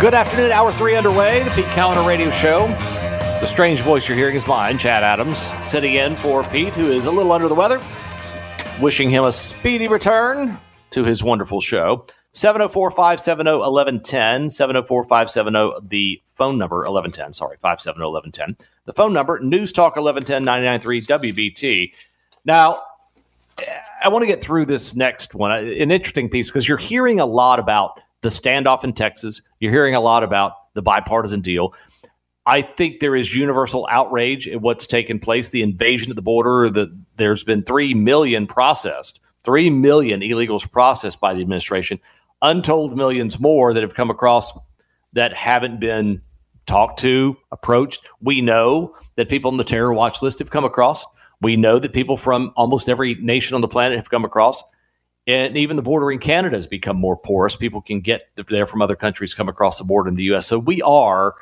Good afternoon, hour three underway, the Pete Kaliner Radio Show. The strange voice you're hearing is mine, Chad Adams, sitting in for Pete, who is a little under the weather. Wishing him a speedy return to his wonderful show. 704 570 1110. 704 570, the phone number 1110. Sorry, 570 1110. The phone number, News Talk 1110 993 WBT. Now, I want to get through this next one, an interesting piece, because you're hearing a lot about the standoff in Texas. You're hearing a lot about the bipartisan deal. I think there is universal outrage at what's taken place, the invasion of the border. The, there's been 3 million processed, 3 million illegals processed by the administration, untold millions more that have come across that haven't been talked to, approached. We know that people on the terror watch list have come across. We know that people from almost every nation on the planet have come across and even the border in Canada has become more porous. People can get there from other countries, come across the border in the U.S. So we are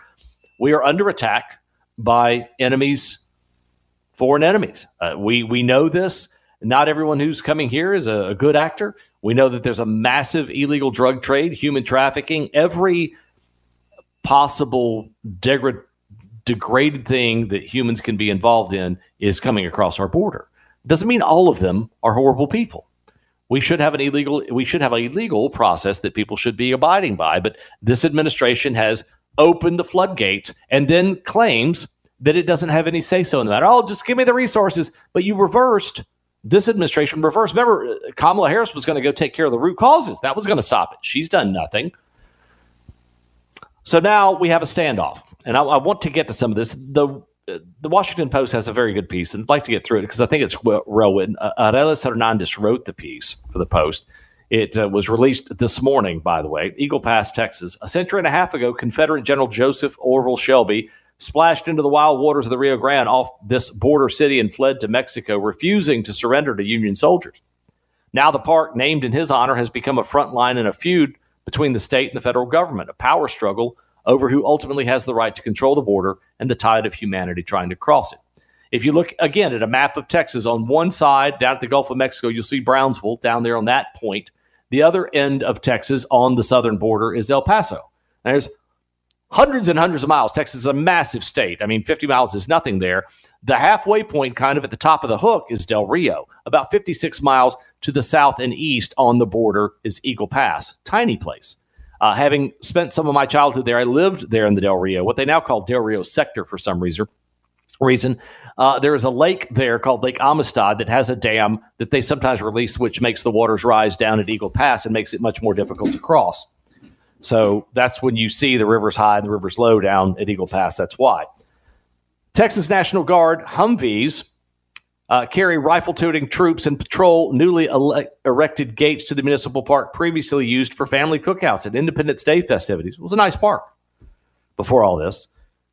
we are under attack by enemies, foreign enemies. Uh, we we know this. Not everyone who's coming here is a, a good actor. We know that there's a massive illegal drug trade, human trafficking, every possible degrad- degraded thing that humans can be involved in is coming across our border. Doesn't mean all of them are horrible people we should have an illegal we should have a legal process that people should be abiding by. But this administration has opened the floodgates and then claims that it doesn't have any say so in the matter. Oh just give me the resources. But you reversed this administration reversed. Remember uh, kamala harris was going to go take care of the root causes. That was going to stop it. She's done nothing. So now we have a standoff. And I, I want to get to some of this. The the Washington Post has a very good piece, and I'd like to get through it because I think it's well, written. Uh, Arelis Hernandez wrote the piece for the Post. It uh, was released this morning, by the way. Eagle Pass, Texas. A century and a half ago, Confederate General Joseph Orville Shelby splashed into the wild waters of the Rio Grande off this border city and fled to Mexico, refusing to surrender to Union soldiers. Now, the park, named in his honor, has become a front line in a feud between the state and the federal government, a power struggle over who ultimately has the right to control the border and the tide of humanity trying to cross it. If you look again at a map of Texas, on one side down at the Gulf of Mexico, you'll see Brownsville down there on that point. The other end of Texas on the southern border is El Paso. There's hundreds and hundreds of miles. Texas is a massive state. I mean, 50 miles is nothing there. The halfway point, kind of at the top of the hook, is Del Rio. About 56 miles to the south and east on the border is Eagle Pass. Tiny place. Uh, having spent some of my childhood there, I lived there in the Del Rio, what they now call Del Rio sector for some reason. Reason uh, there is a lake there called Lake Amistad that has a dam that they sometimes release, which makes the waters rise down at Eagle Pass and makes it much more difficult to cross. So that's when you see the rivers high and the rivers low down at Eagle Pass. That's why. Texas National Guard Humvees uh, carry rifle toting troops and patrol newly ele- erected gates to the municipal park previously used for family cookouts and Independence Day festivities. It was a nice park before all this.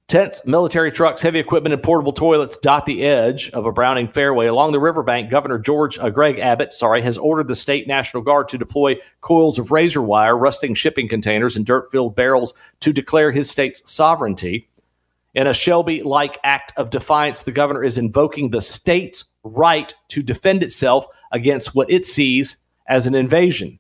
Tents, military trucks, heavy equipment, and portable toilets dot the edge of a Browning fairway. Along the riverbank, Governor George uh, Greg Abbott, sorry, has ordered the state National Guard to deploy coils of razor wire, rusting shipping containers, and dirt-filled barrels to declare his state's sovereignty. In a Shelby like act of defiance, the governor is invoking the state's right to defend itself against what it sees as an invasion.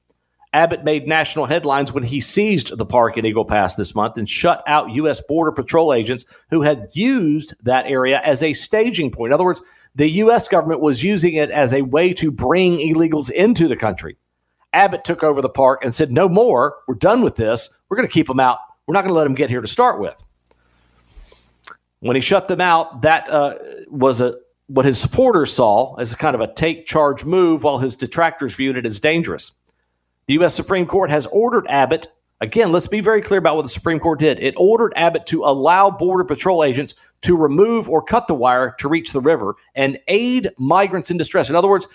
Abbott made national headlines when he seized the park at Eagle Pass this month and shut out U.S. Border Patrol agents who had used that area as a staging point. In other words, the U.S. government was using it as a way to bring illegals into the country. Abbott took over the park and said, No more. We're done with this. We're going to keep them out. We're not going to let them get here to start with. When he shut them out, that uh, was a what his supporters saw as a kind of a take charge move, while his detractors viewed it as dangerous. The U.S. Supreme Court has ordered Abbott. Again, let's be very clear about what the Supreme Court did. It ordered Abbott to allow Border Patrol agents to remove or cut the wire to reach the river and aid migrants in distress. In other words,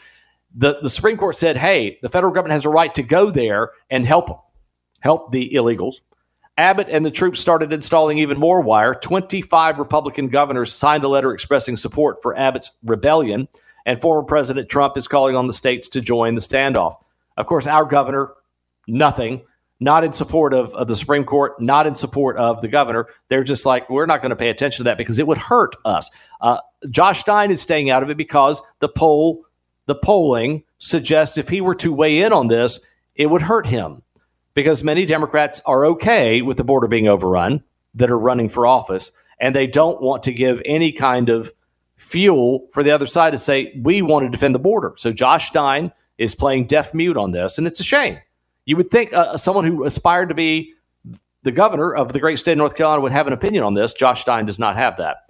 the, the Supreme Court said, hey, the federal government has a right to go there and help them, help the illegals. Abbott and the troops started installing even more wire. 25 Republican governors signed a letter expressing support for Abbott's rebellion, and former President Trump is calling on the states to join the standoff. Of course, our governor, nothing, not in support of, of the Supreme Court, not in support of the governor. They're just like, we're not going to pay attention to that because it would hurt us. Uh, Josh Stein is staying out of it because the poll, the polling suggests if he were to weigh in on this, it would hurt him because many Democrats are okay with the border being overrun that are running for office, and they don't want to give any kind of fuel for the other side to say, we want to defend the border. So Josh Stein is playing deaf mute on this, and it's a shame. You would think uh, someone who aspired to be the governor of the great state of North Carolina would have an opinion on this. Josh Stein does not have that.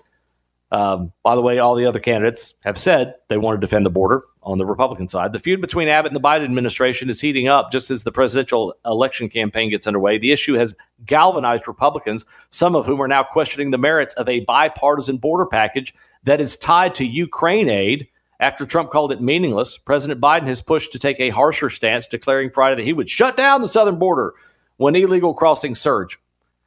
Um, by the way, all the other candidates have said they want to defend the border on the Republican side. The feud between Abbott and the Biden administration is heating up just as the presidential election campaign gets underway. The issue has galvanized Republicans, some of whom are now questioning the merits of a bipartisan border package that is tied to Ukraine aid. After Trump called it meaningless, President Biden has pushed to take a harsher stance, declaring Friday that he would shut down the southern border when illegal crossings surge.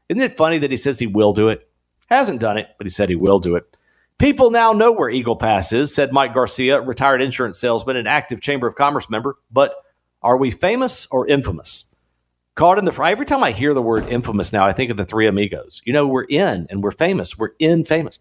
Isn't it funny that he says he will do it? Hasn't done it, but he said he will do it. People now know where Eagle Pass is, said Mike Garcia, retired insurance salesman and active Chamber of Commerce member. But are we famous or infamous? Caught in the fray. Every time I hear the word infamous now, I think of the three amigos. You know, we're in and we're famous. We're in famous.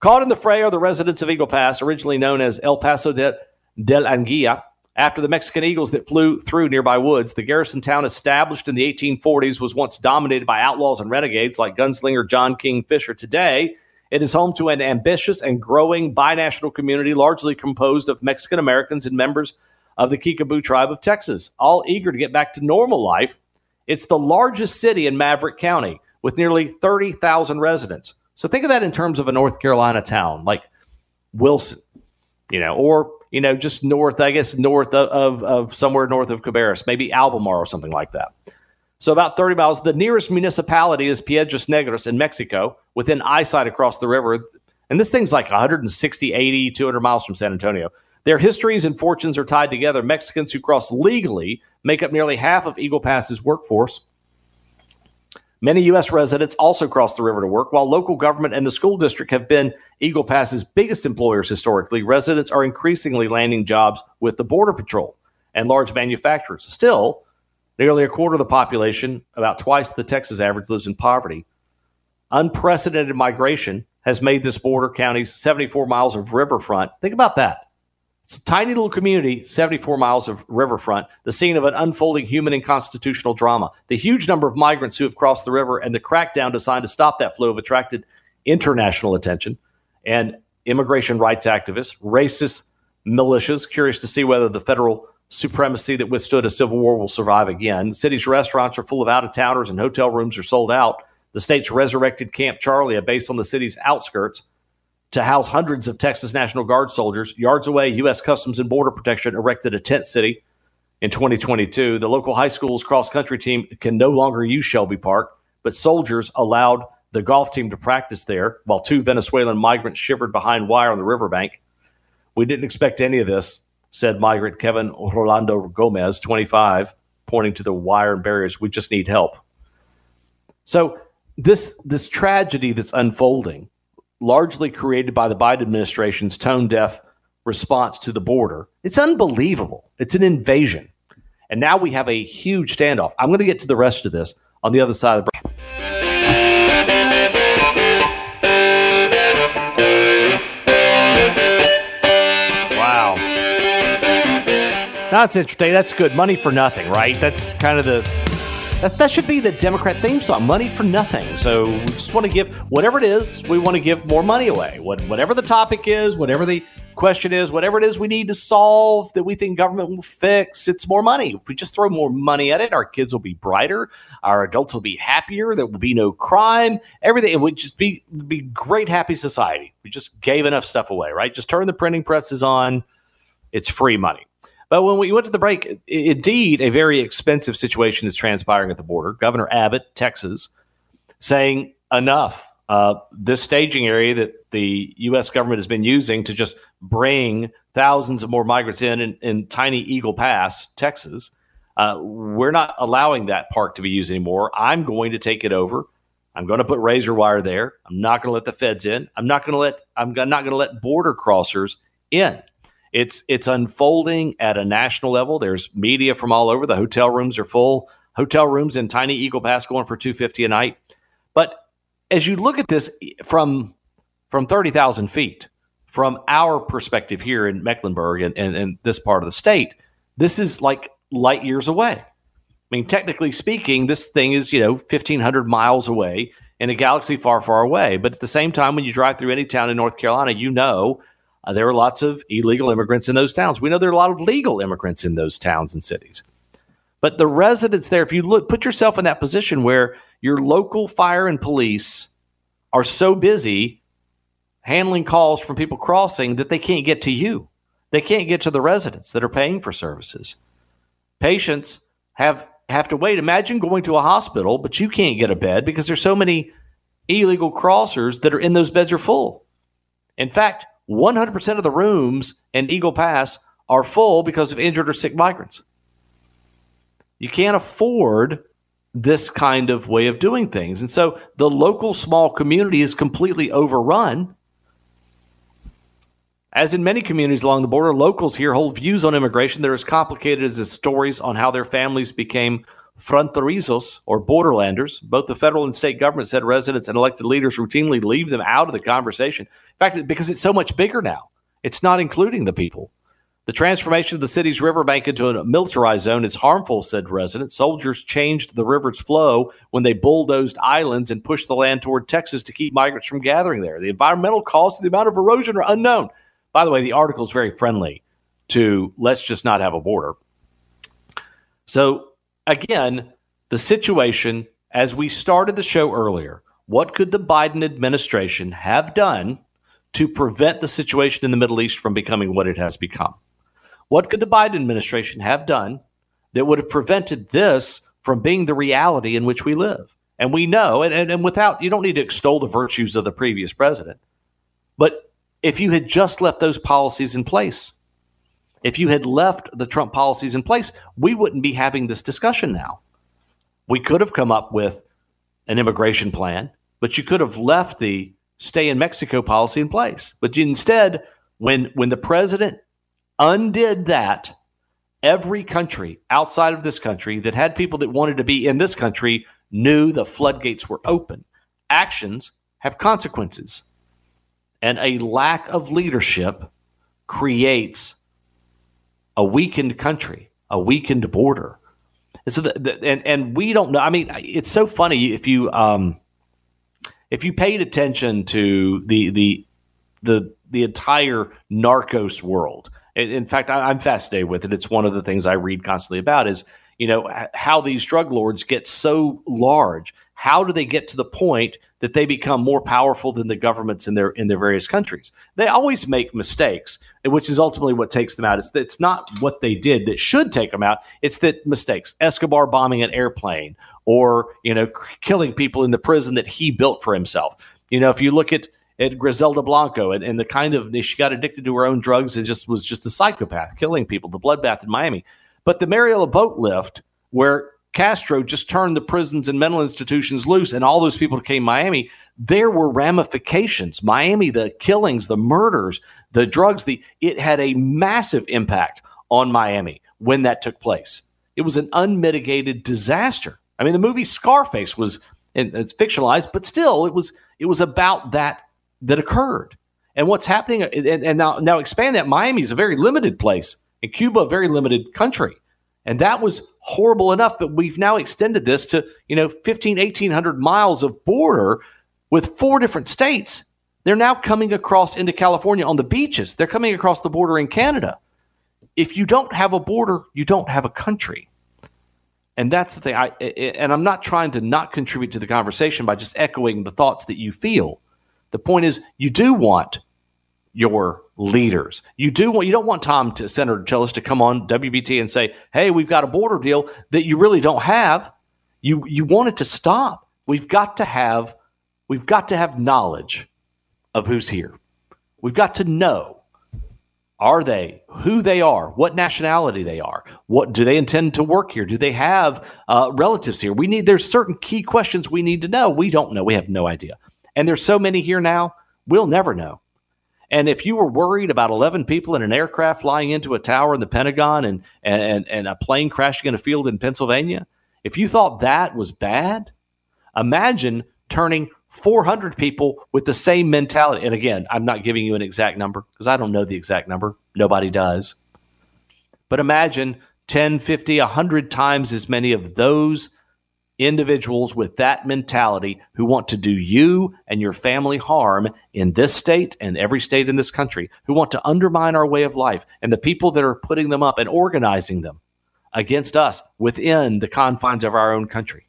Caught in the fray are the residents of Eagle Pass, originally known as El Paso de, del Águila. After the Mexican eagles that flew through nearby woods, the garrison town established in the 1840s was once dominated by outlaws and renegades like gunslinger John King Fisher. Today, it is home to an ambitious and growing binational community, largely composed of Mexican Americans and members of the Kickapoo tribe of Texas, all eager to get back to normal life. It's the largest city in Maverick County with nearly 30,000 residents. So think of that in terms of a North Carolina town like Wilson, you know, or, you know, just north, I guess, north of, of, of somewhere north of Cabarrus, maybe Albemarle or something like that. So about 30 miles. The nearest municipality is Piedras Negras in Mexico, within eyesight across the river. And this thing's like 160, 80, 200 miles from San Antonio. Their histories and fortunes are tied together. Mexicans who cross legally make up nearly half of Eagle Pass's workforce. Many U.S. residents also cross the river to work. While local government and the school district have been Eagle Pass's biggest employers historically, residents are increasingly landing jobs with the Border Patrol and large manufacturers. Still, Nearly a quarter of the population, about twice the Texas average, lives in poverty. Unprecedented migration has made this border county 74 miles of riverfront. Think about that. It's a tiny little community, 74 miles of riverfront, the scene of an unfolding human and constitutional drama. The huge number of migrants who have crossed the river and the crackdown designed to stop that flow have attracted international attention and immigration rights activists, racist militias, curious to see whether the federal supremacy that withstood a civil war will survive again. The city's restaurants are full of out of towners and hotel rooms are sold out. The state's resurrected Camp Charlie, a base on the city's outskirts, to house hundreds of Texas National Guard soldiers. Yards away, U.S. Customs and Border Protection erected a tent city in 2022. The local high school's cross country team can no longer use Shelby Park, but soldiers allowed the golf team to practice there while two Venezuelan migrants shivered behind wire on the riverbank. We didn't expect any of this said migrant Kevin Rolando Gomez, 25, pointing to the wire and barriers. We just need help. So this this tragedy that's unfolding, largely created by the Biden administration's tone deaf response to the border, it's unbelievable. It's an invasion. And now we have a huge standoff. I'm going to get to the rest of this on the other side of the break. That's interesting. That's good. Money for nothing, right? That's kind of the that, that should be the Democrat theme song. Money for nothing. So we just want to give whatever it is. We want to give more money away. What, whatever the topic is, whatever the question is, whatever it is we need to solve that we think government will fix, it's more money. If we just throw more money at it, our kids will be brighter, our adults will be happier, there will be no crime, everything. It would just be be great, happy society. We just gave enough stuff away, right? Just turn the printing presses on. It's free money. But when we went to the break, indeed, a very expensive situation is transpiring at the border. Governor Abbott, Texas, saying enough. Uh, this staging area that the U.S. government has been using to just bring thousands of more migrants in in, in tiny Eagle Pass, Texas, Uh, we're not allowing that park to be used anymore. I'm going to take it over. I'm going to put razor wire there. I'm not going to let the feds in. I'm not going to let I'm not going to let border crossers in. It's it's unfolding at a national level. There's media from all over. The hotel rooms are full. Hotel rooms in tiny Eagle Pass going for 250 a night. But as you look at this from from 30,000 feet, from our perspective here in Mecklenburg and, and, and this part of the state, this is like light years away. I mean, technically speaking, this thing is, you know, 1,500 miles away in a galaxy far, far away. But at the same time, when you drive through any town in North Carolina, you know uh, there are lots of illegal immigrants in those towns. We know there are a lot of legal immigrants in those towns and cities. But the residents there, if you look, put yourself in that position where your local fire and police are so busy handling calls from people crossing that they can't get to you. They can't get to the residents that are paying for services. Patients have have to wait. Imagine going to a hospital, but you can't get a bed because there's so many illegal crossers that are in those beds are full. In fact, 100% of the rooms in Eagle Pass are full because of injured or sick migrants. You can't afford this kind of way of doing things. And so the local small community is completely overrun as in many communities along the border, locals here hold views on immigration that are as complicated as the stories on how their families became fronterizos or borderlanders. Both the federal and state government said residents and elected leaders routinely leave them out of the conversation. In fact, because it's so much bigger now, it's not including the people. The transformation of the city's riverbank into a militarized zone is harmful, said residents. Soldiers changed the river's flow when they bulldozed islands and pushed the land toward Texas to keep migrants from gathering there. The environmental costs and the amount of erosion are unknown. By the way, the article is very friendly to let's just not have a border. So, again, the situation as we started the show earlier, what could the Biden administration have done to prevent the situation in the Middle East from becoming what it has become? What could the Biden administration have done that would have prevented this from being the reality in which we live? And we know, and, and, and without, you don't need to extol the virtues of the previous president, but if you had just left those policies in place. If you had left the Trump policies in place, we wouldn't be having this discussion now. We could have come up with an immigration plan, but you could have left the stay in Mexico policy in place. But instead, when when the president undid that, every country outside of this country that had people that wanted to be in this country knew the floodgates were open. Actions have consequences and a lack of leadership creates a weakened country, a weakened border. And so, the, the, and and we don't know. I mean, it's so funny if you um, if you paid attention to the the the the entire narcos world. In fact, I, I'm fascinated with it. It's one of the things I read constantly about. Is you know how these drug lords get so large how do they get to the point that they become more powerful than the governments in their in their various countries? They always make mistakes, which is ultimately what takes them out. It's it's not what they did that should take them out. It's that mistakes. Escobar bombing an airplane, or you know, killing people in the prison that he built for himself. You know, if you look at at Griselda Blanco and, and the kind of she got addicted to her own drugs and just was just a psychopath, killing people. The bloodbath in Miami, but the Mariel boat lift where Castro just turned the prisons and mental institutions loose and all those people came to Miami, there were ramifications. Miami, the killings, the murders, the drugs, the it had a massive impact on Miami when that took place. It was an unmitigated disaster. I mean, the movie Scarface was it's fictionalized, but still it was it was about that that occurred. And what's happening and, and now now expand that Miami is a very limited place and Cuba a very limited country. And that was horrible enough, but we've now extended this to, you know, 15, 1800 miles of border with four different states. They're now coming across into California on the beaches. They're coming across the border in Canada. If you don't have a border, you don't have a country. And that's the thing. I and I'm not trying to not contribute to the conversation by just echoing the thoughts that you feel. The point is, you do want your leaders. You do want you don't want Thom to Senator Tillis to come on WBT and say, "Hey, we've got a border deal that you really don't have." You you want it to stop. We've got to have we've got to have knowledge of who's here. We've got to know are they, who they are, what nationality they are, what do they intend to work here? Do they have uh, relatives here? We need there's certain key questions we need to know. We don't know. We have no idea. And there's so many here now, we'll never know. And if you were worried about 11 people in an aircraft flying into a tower in the Pentagon and, and, and a plane crashing in a field in Pennsylvania, if you thought that was bad, imagine turning 400 people with the same mentality. And again, I'm not giving you an exact number because I don't know the exact number. Nobody does. But imagine 10, 50, 100 times as many of those individuals with that mentality who want to do you and your family harm in this state and every state in this country, who want to undermine our way of life, and the people that are putting them up and organizing them against us within the confines of our own country.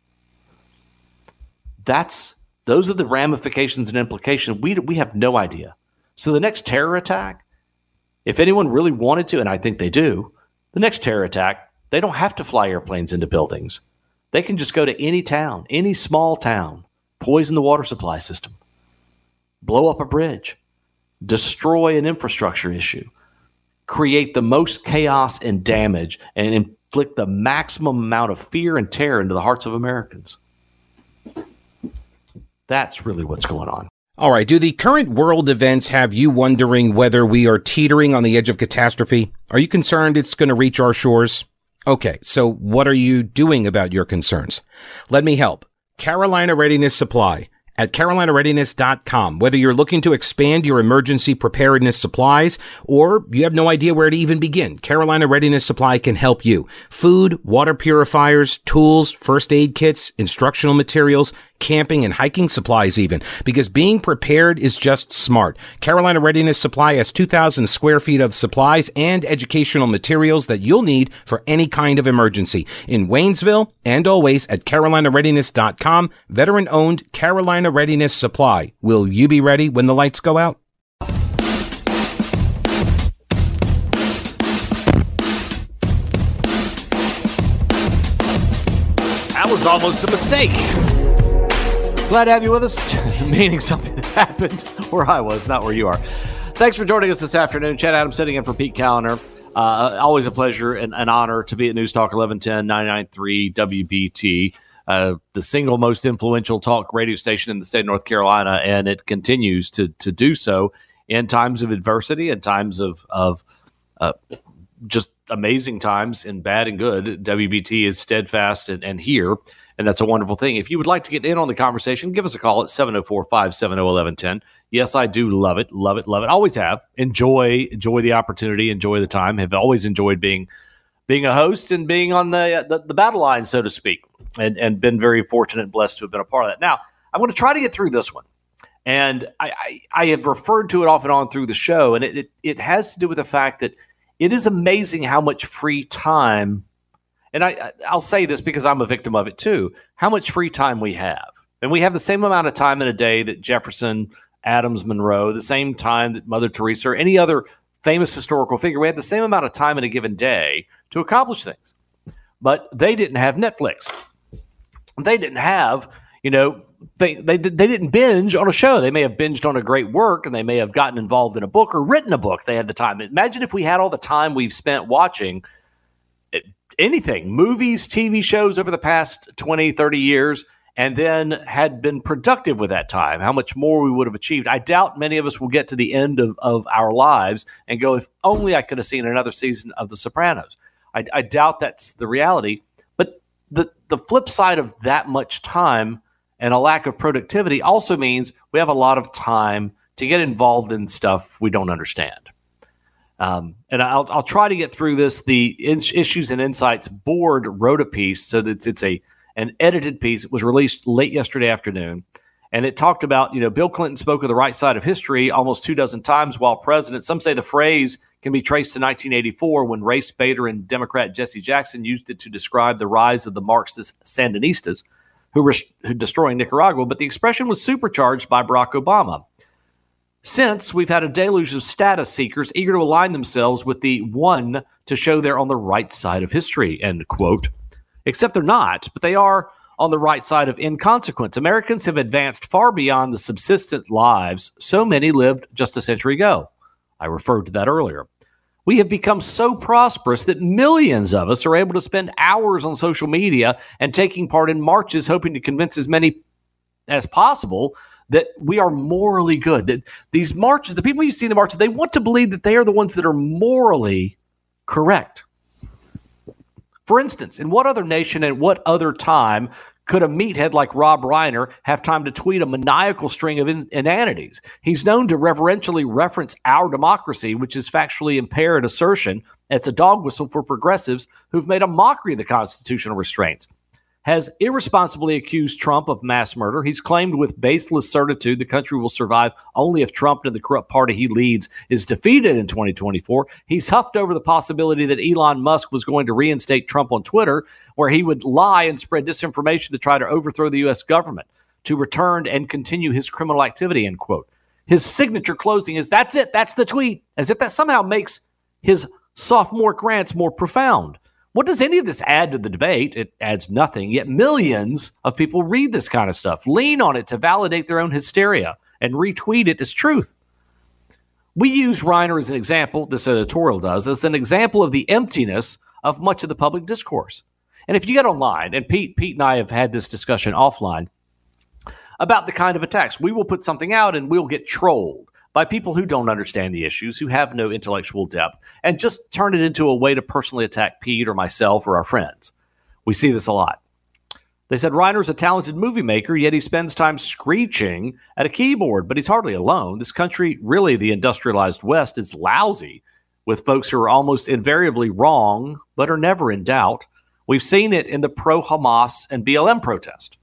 That's those are the ramifications and implications. We, we have no idea. So the next terror attack, if anyone really wanted to, and I think they do, the next terror attack, they don't have to fly airplanes into buildings. They can just go to any town, any small town, poison the water supply system, blow up a bridge, destroy an infrastructure issue, create the most chaos and damage, and inflict the maximum amount of fear and terror into the hearts of Americans. That's really what's going on. All right. Do the current world events have you wondering whether we are teetering on the edge of catastrophe? Are you concerned it's going to reach our shores? Okay. So what are you doing about your concerns? Let me help. Carolina Readiness Supply at carolinareadiness.com. Whether you're looking to expand your emergency preparedness supplies or you have no idea where to even begin, Carolina Readiness Supply can help you. Food, water purifiers, tools, first aid kits, instructional materials, camping and hiking supplies even, because being prepared is just smart. Carolina Readiness Supply has 2,000 square feet of supplies and educational materials that you'll need for any kind of emergency. In Waynesville and always at carolinareadiness.com, veteran owned Carolina Readiness Supply. Will you be ready when the lights go out? That was almost a mistake. Glad to have you with us, meaning something happened where I was, not where you are. Thanks for joining us this afternoon. Chad Adams sitting in for Pete Kaliner. Uh, always a pleasure and an honor to be at News Talk 1110 993 WBT, uh, the single most influential talk radio station in the state of North Carolina, and it continues to to do so in times of adversity and times of of uh, just amazing times in bad and good. WBT is steadfast and, and here and that's a wonderful thing. If you would like to get in on the conversation, give us a call at 704 570 1110. Yes, I do love it, love it, love it. Always have. Enjoy, enjoy the opportunity, enjoy the time. Have always enjoyed being being a host and being on the, uh, the, the battle line, so to speak, and, and been very fortunate and blessed to have been a part of that. Now, I'm going to try to get through this one. And I, I, I have referred to it off and on through the show, and it, it, it has to do with the fact that it is amazing how much free time and I, I'll say this because I'm a victim of it too. How much free time we have, and we have the same amount of time in a day that Jefferson, Adams, Monroe, the same time that Mother Teresa, or any other famous historical figure. We had the same amount of time in a given day to accomplish things, but they didn't have Netflix. They didn't have, you know, they, they they didn't binge on a show. They may have binged on a great work, and they may have gotten involved in a book or written a book. They had the time. Imagine if we had all the time we've spent watching anything, movies, TV shows over the past 20, 30 years, and then had been productive with that time, how much more we would have achieved. I doubt many of us will get to the end of, of our lives and go, if only I could have seen another season of The Sopranos. I, I doubt that's the reality. But the, the flip side of that much time and a lack of productivity also means we have a lot of time to get involved in stuff we don't understand. Um, and I'll, I'll try to get through this. The in- Issues and Insights board wrote a piece, so that it's a an edited piece. It was released late yesterday afternoon, and it talked about you know Bill Clinton spoke of the right side of history almost two dozen times while president. Some say the phrase can be traced to 1984 when race baiter and Democrat Jesse Jackson used it to describe the rise of the Marxist Sandinistas who were, who destroying Nicaragua. But the expression was supercharged by Barack Obama. Since we've had a deluge of status seekers eager to align themselves with the one to show they're on the right side of history, end quote. Except they're not, but they are on the right side of inconsequence. Americans have advanced far beyond the subsistent lives so many lived just a century ago. I referred to that earlier. We have become so prosperous that millions of us are able to spend hours on social media and taking part in marches, hoping to convince as many as possible that we are morally good. That these marches, the people you see in the marches, they want to believe that they are the ones that are morally correct. For instance, in what other nation and what other time could a meathead like Rob Reiner have time to tweet a maniacal string of in- inanities? He's known to reverentially reference our democracy, which is factually impaired assertion. It's a dog whistle for progressives who've made a mockery of the constitutional restraints has irresponsibly accused Trump of mass murder. He's claimed with baseless certitude the country will survive only if Trump and the corrupt party he leads is defeated in 2024. He's huffed over the possibility that Elon Musk was going to reinstate Trump on Twitter, where he would lie and spread disinformation to try to overthrow the U.S. government, to return and continue his criminal activity, end quote. His signature closing is that's it, that's the tweet, as if that somehow makes his sophomore grants more profound. What does any of this add to the debate? It adds nothing. Yet millions of people read this kind of stuff, lean on it to validate their own hysteria, and retweet it as truth. We use Reiner as an example, this editorial does, as an example of the emptiness of much of the public discourse. And if you get online, and Pete, Pete and I have had this discussion offline about the kind of attacks, we will put something out and we'll get trolled by people who don't understand the issues, who have no intellectual depth, and just turn it into a way to personally attack Pete or myself or our friends. We see this a lot. They said Reiner's a talented movie maker, yet he spends time screeching at a keyboard, but he's hardly alone. This country, really the industrialized West, is lousy with folks who are almost invariably wrong, but are never in doubt. We've seen it in the pro Hamas and BLM protest.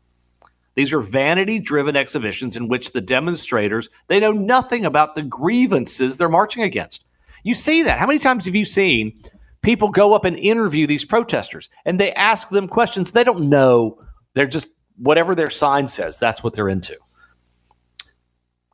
These are vanity driven exhibitions in which the demonstrators, they know nothing about the grievances they're marching against. You see that. How many times have you seen people go up and interview these protesters and they ask them questions they don't know? They're just whatever their sign says, that's what they're into.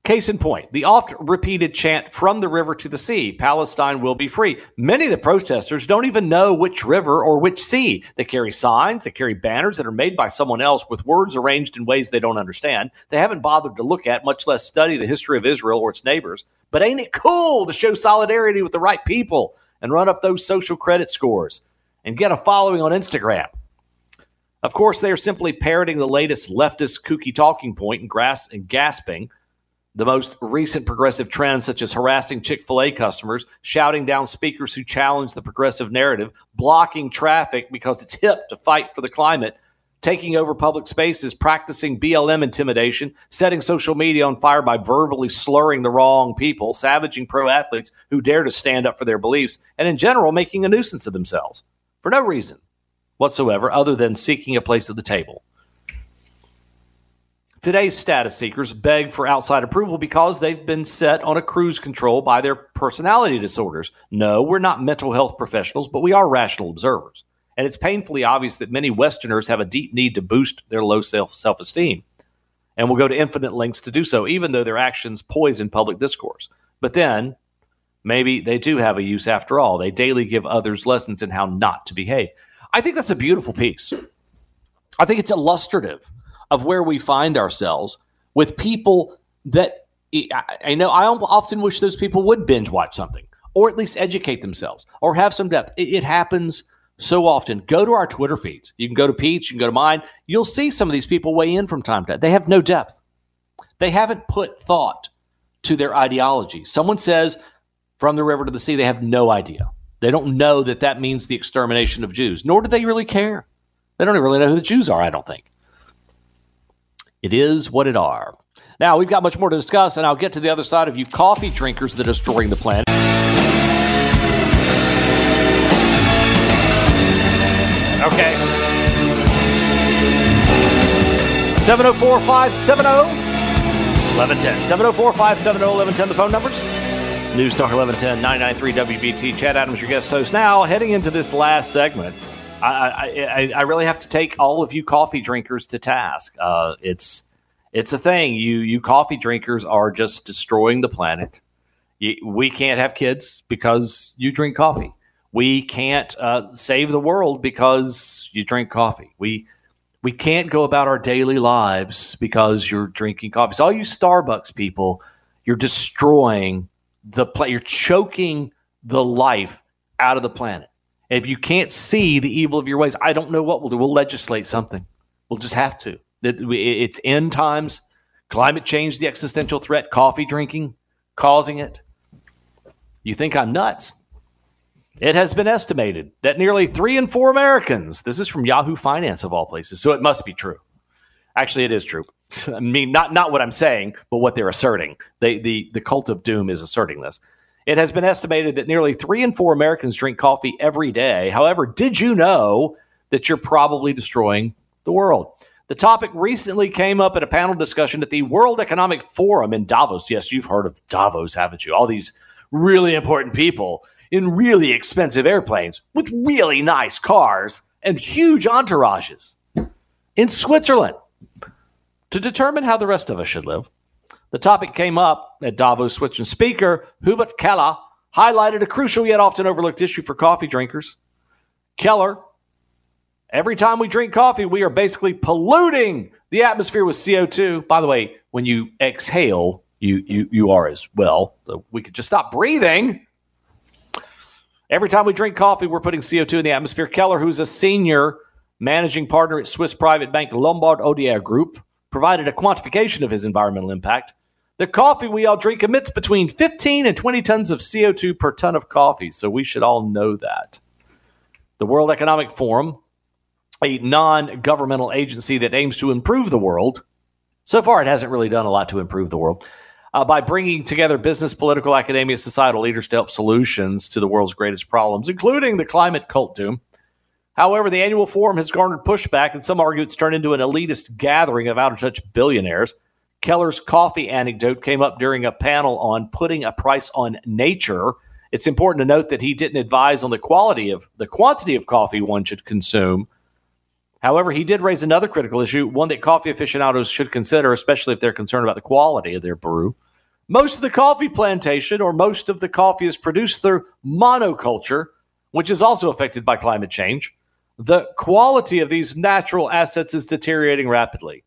Case in point, the oft repeated chant from the river to the sea, Palestine will be free. Many of the protesters don't even know which river or which sea. They carry signs, they carry banners that are made by someone else with words arranged in ways they don't understand. They haven't bothered to look at, much less study the history of Israel or its neighbors. But ain't it cool to show solidarity with the right people and run up those social credit scores and get a following on Instagram? Of course, they are simply parroting the latest leftist kooky talking point and, and gasping the most recent progressive trends, such as harassing Chick fil A customers, shouting down speakers who challenge the progressive narrative, blocking traffic because it's hip to fight for the climate, taking over public spaces, practicing BLM intimidation, setting social media on fire by verbally slurring the wrong people, savaging pro athletes who dare to stand up for their beliefs, and in general, making a nuisance of themselves for no reason whatsoever other than seeking a place at the table. Today's status seekers beg for outside approval because they've been set on a cruise control by their personality disorders. No, we're not mental health professionals, but we are rational observers. And it's painfully obvious that many Westerners have a deep need to boost their low self self esteem and will go to infinite lengths to do so, even though their actions poison public discourse. But then, maybe they do have a use after all. They daily give others lessons in how not to behave. I think that's a beautiful piece. I think it's illustrative of where we find ourselves with people that I know I often wish those people would binge watch something or at least educate themselves or have some depth. It, happens so often. Go to our Twitter feeds. You can go to Pete's, you can go to mine. You'll see some of these people weigh in from time to time. They have no depth. They haven't put thought to their ideology. Someone says from the river to the sea, they have no idea. They don't know that that means the extermination of Jews, nor do they really care. They don't even really know who the Jews are, I don't think. It is what it are. Now, we've got much more to discuss, and I'll get to the other side of you coffee drinkers that are destroying the planet. Okay. 704 570 1110. 704 570 1110, the phone numbers. News Talk 1110 993 WBT. Chad Adams, your guest host. Now, heading into this last segment, I, I, I really have to take all of you coffee drinkers to task. Uh, it's it's a thing. You you coffee drinkers are just destroying the planet. You, we can't have kids because you drink coffee. We can't uh, save the world because you drink coffee. We we can't go about our daily lives because you're drinking coffee. So all you Starbucks people, you're destroying the play. You're choking the life out of the planet. If you can't see the evil of your ways, I don't know what we'll do. We'll legislate something. We'll just have to. It's end times, climate change, the existential threat, coffee drinking, causing it. You think I'm nuts? It has been estimated that nearly three in four Americans, this is from Yahoo Finance of all places, so it must be true. Actually, it is true. I mean, not, not what I'm saying, but what they're asserting. They, the, the cult of doom is asserting this. It has been estimated that nearly three in four Americans drink coffee every day. However, did you know that you're probably destroying the world? The topic recently came up at a panel discussion at the World Economic Forum in Davos. Yes, you've heard of Davos, haven't you? All these really important people in really expensive airplanes with really nice cars and huge entourages in Switzerland to determine how the rest of us should live. The topic came up at Davos Switzerland. Speaker Hubert Keller highlighted a crucial yet often overlooked issue for coffee drinkers. Keller, every time we drink coffee, we are basically polluting the atmosphere with CO2. By the way, when you exhale, you you you are as well. So we could just stop breathing. Every time we drink coffee, we're putting CO2 in the atmosphere. Keller, who's a senior managing partner at Swiss private bank Lombard Odier Group, provided a quantification of his environmental impact. The coffee we all drink emits between 15 and 20 tons of CO2 per ton of coffee, so we should all know that. The World Economic Forum, a non governmental agency that aims to improve the world, so far it hasn't really done a lot to improve the world. Uh, by bringing together business, political, academia, societal leaders to help solutions to the world's greatest problems, including the climate cult doom. However, the annual forum has garnered pushback, and some argue it's turned into an elitist gathering of out of touch billionaires. Keller's coffee anecdote came up during a panel on putting a price on nature. It's important to note that he didn't advise on the quality of the quantity of coffee one should consume. However, he did raise another critical issue, one that coffee aficionados should consider, especially if they're concerned about the quality of their brew. Most of the coffee plantation, or most of the coffee, is produced through monoculture, which is also affected by climate change. The quality of these natural assets is deteriorating rapidly.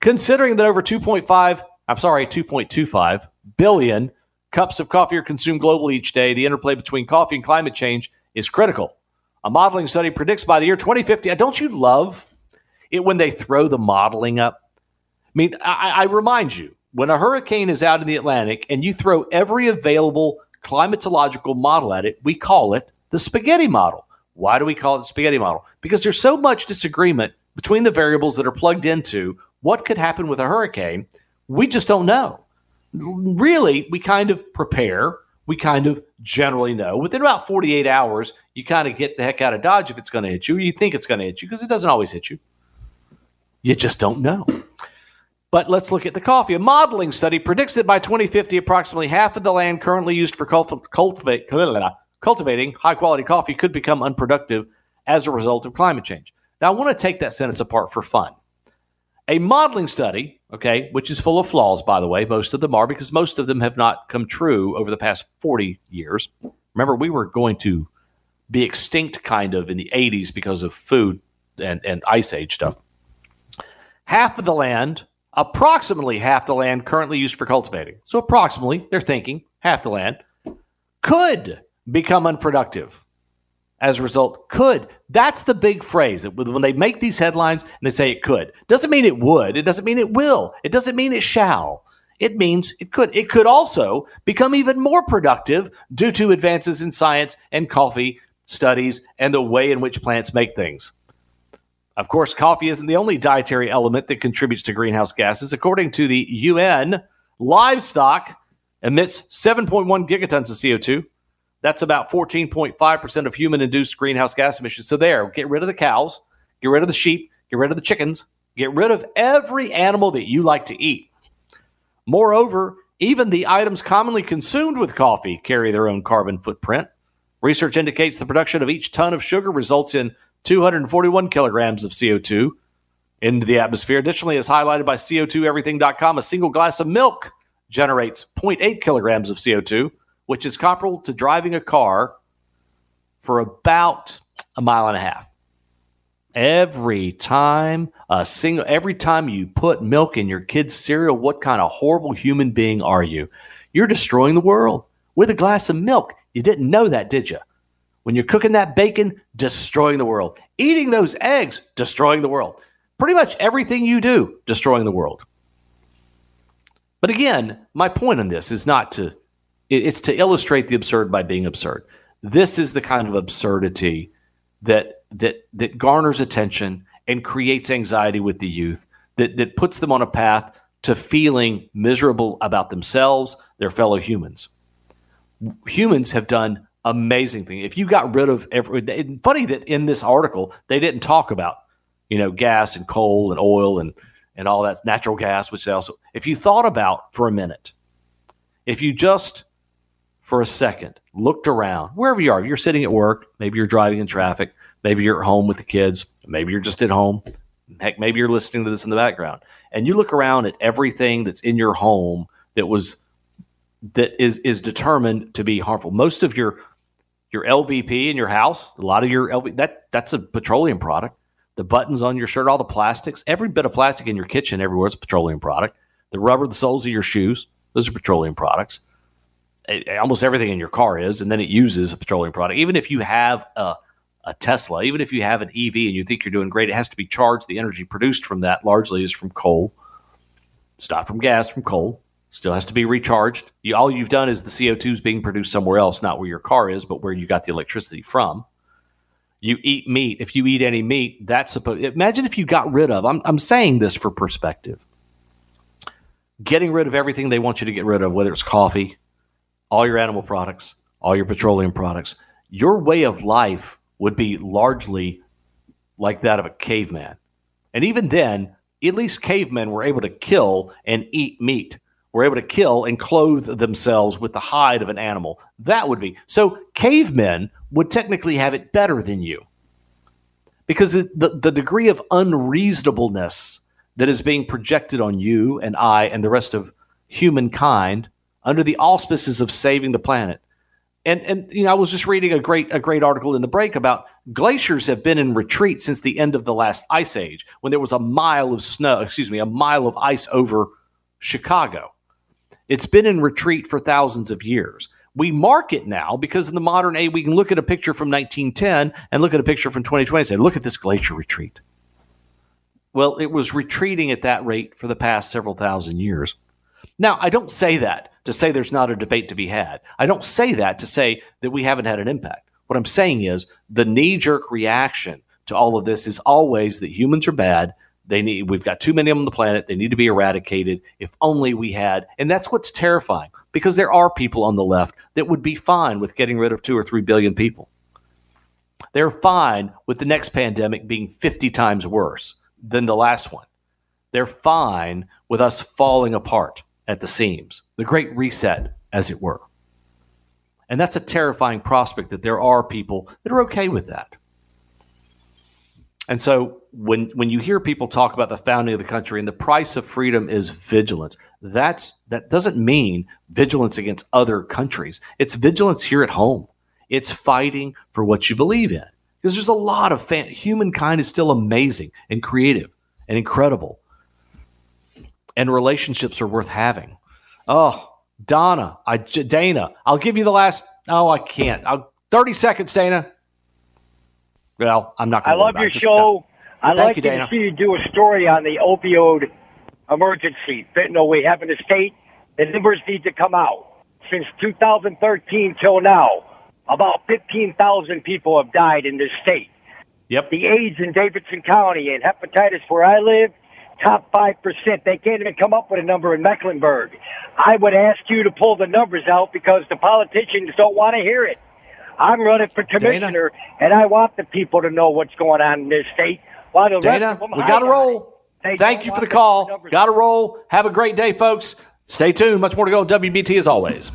Considering that over 2.5, I'm sorry, 2.25 billion cups of coffee are consumed globally each day, the interplay between coffee and climate change is critical. A modeling study predicts by the year 2050, don't you love it when they throw the modeling up? I mean, I, I remind you, when a hurricane is out in the Atlantic and you throw every available climatological model at it, we call it the spaghetti model. Why do we call it the spaghetti model? Because there's so much disagreement between the variables that are plugged into what could happen with a hurricane? We just don't know. Really, we kind of prepare. We kind of generally know. Within about 48 hours, you kind of get the heck out of Dodge if it's going to hit you, you think it's going to hit you, because it doesn't always hit you. You just don't know. But let's look at the coffee. A modeling study predicts that by 2050, approximately half of the land currently used for cultivate, cultivating high quality coffee could become unproductive as a result of climate change. Now, I want to take that sentence apart for fun. A modeling study, okay, which is full of flaws, by the way, most of them are because most of them have not come true over the past 40 years. Remember, we were going to be extinct kind of in the 80s because of food and, and ice age stuff. Half of the land, approximately half the land currently used for cultivating, so approximately, they're thinking, half the land, could become unproductive as a result. Could that's the big phrase. When they make these headlines and they say it could doesn't mean it would. It doesn't mean it will. It doesn't mean it shall. It means it could. It could also become even more productive due to advances in science and coffee studies and the way in which plants make things. Of course coffee isn't the only dietary element that contributes to greenhouse gases. According to the un livestock emits 7.1 gigatons of co2 that's about 14.5% of human induced greenhouse gas emissions. So, there, get rid of the cows, get rid of the sheep, get rid of the chickens, get rid of every animal that you like to eat. Moreover, even the items commonly consumed with coffee carry their own carbon footprint. Research indicates the production of each ton of sugar results in 241 kilograms of CO2 into the atmosphere. Additionally, as highlighted by CO2everything.com, a single glass of milk generates 0.8 kilograms of CO2 which is comparable to driving a car for about a mile and a half. Every time a single every time you put milk in your kid's cereal, what kind of horrible human being are you? You're destroying the world. With a glass of milk, You didn't know that, did you? When you're cooking that bacon, destroying the world. Eating those eggs, destroying the world. Pretty much everything you do, destroying the world. But again, my point on this is not to, it's to illustrate the absurd by being absurd. This is the kind of absurdity that that that garners attention and creates anxiety with the youth, that that puts them on a path to feeling miserable about themselves, their fellow humans. Humans have done amazing things. If you got rid of every, funny that in this article they didn't talk about, you know, gas and coal and oil and and all that natural gas, which they also, if you thought about for a minute, if you just for a second looked around wherever you are, you're sitting at work, maybe you're driving in traffic, maybe you're at home with the kids, maybe you're just at home, heck, maybe you're listening to this in the background, and you look around at everything that's in your home that was that is is determined to be harmful. Most of your your LVP in your house, a lot of your LV that that's a petroleum product the buttons on your shirt, all the plastics, every bit of plastic in your kitchen everywhere a petroleum product. The rubber, the soles of your shoes, those are petroleum products. It, almost everything in your car is, and then it uses a petroleum product. Even if you have a, a Tesla, even if you have an EV and you think you're doing great, it has to be charged. The energy produced from that largely is from coal. It's not from gas, from coal. Still has to be recharged. You, all you've done is the CO2 is being produced somewhere else, not where your car is, but where you got the electricity from you eat meat. If you eat any meat, that's supposed. Imagine if you got rid of. I'm I'm saying this for perspective. Getting rid of everything they want you to get rid of, whether it's coffee, all your animal products, all your petroleum products, your way of life would be largely like that of a caveman. And even then, at least cavemen were able to kill and eat meat were able to kill and clothe themselves with the hide of an animal. That would be so. Cavemen would technically have it better than you because the, the degree of unreasonableness that is being projected on you and I and the rest of humankind under the auspices of saving the planet. And and you know, I was just reading a great a great article in the break about glaciers have been in retreat since the end of the last ice age, when there was a mile of snow, excuse me, a mile of ice over Chicago. It's been in retreat for thousands of years. We mark it now because in the modern age, we can look at a picture from 1910 and look at a picture from 2020 and say, look at this glacier retreat. Well, it was retreating at that rate for the past several thousand years. Now, I don't say that to say there's not a debate to be had. I don't say that to say that we haven't had an impact. What I'm saying is the knee jerk reaction to all of this is always that humans are bad they need we've got too many of them on the planet. They need to be eradicated. If only we had. And that's what's terrifying because there are people on the left that would be fine with getting rid of 2 or 3 billion people. They're fine with the next pandemic being 50 times worse than the last one. They're fine with us falling apart at the seams. The great reset as it were. And that's a terrifying prospect that there are people that are okay with that. And so when when you hear people talk about the founding of the country and the price of freedom is vigilance, that's that doesn't mean vigilance against other countries. It's vigilance here at home. It's fighting for what you believe in. Because there's a lot of fan- humankind is still amazing and creative and incredible. And relationships are worth having. Oh, Donna, I Dana, I'll give you the last oh, I can't. I'll 30 seconds, Dana. Well, I'm not. I love your uh, show. I'd Thank like you, to see you do a story on the opioid emergency fentanyl we have in the state. The numbers need to come out. Since 2013 till now, about 15,000 people have died in this state. Yep. The AIDS in Davidson County and hepatitis where I live, top 5%. They can't even come up with a number in Mecklenburg. I would ask you to pull the numbers out because the politicians don't want to hear it. I'm running for commissioner, Dana. and I want the people to know what's going on in this state. While the Dana, we got to roll. Thank you for the call. Got to roll. Have a great day, folks. Stay tuned. Much more to go. WBT as always.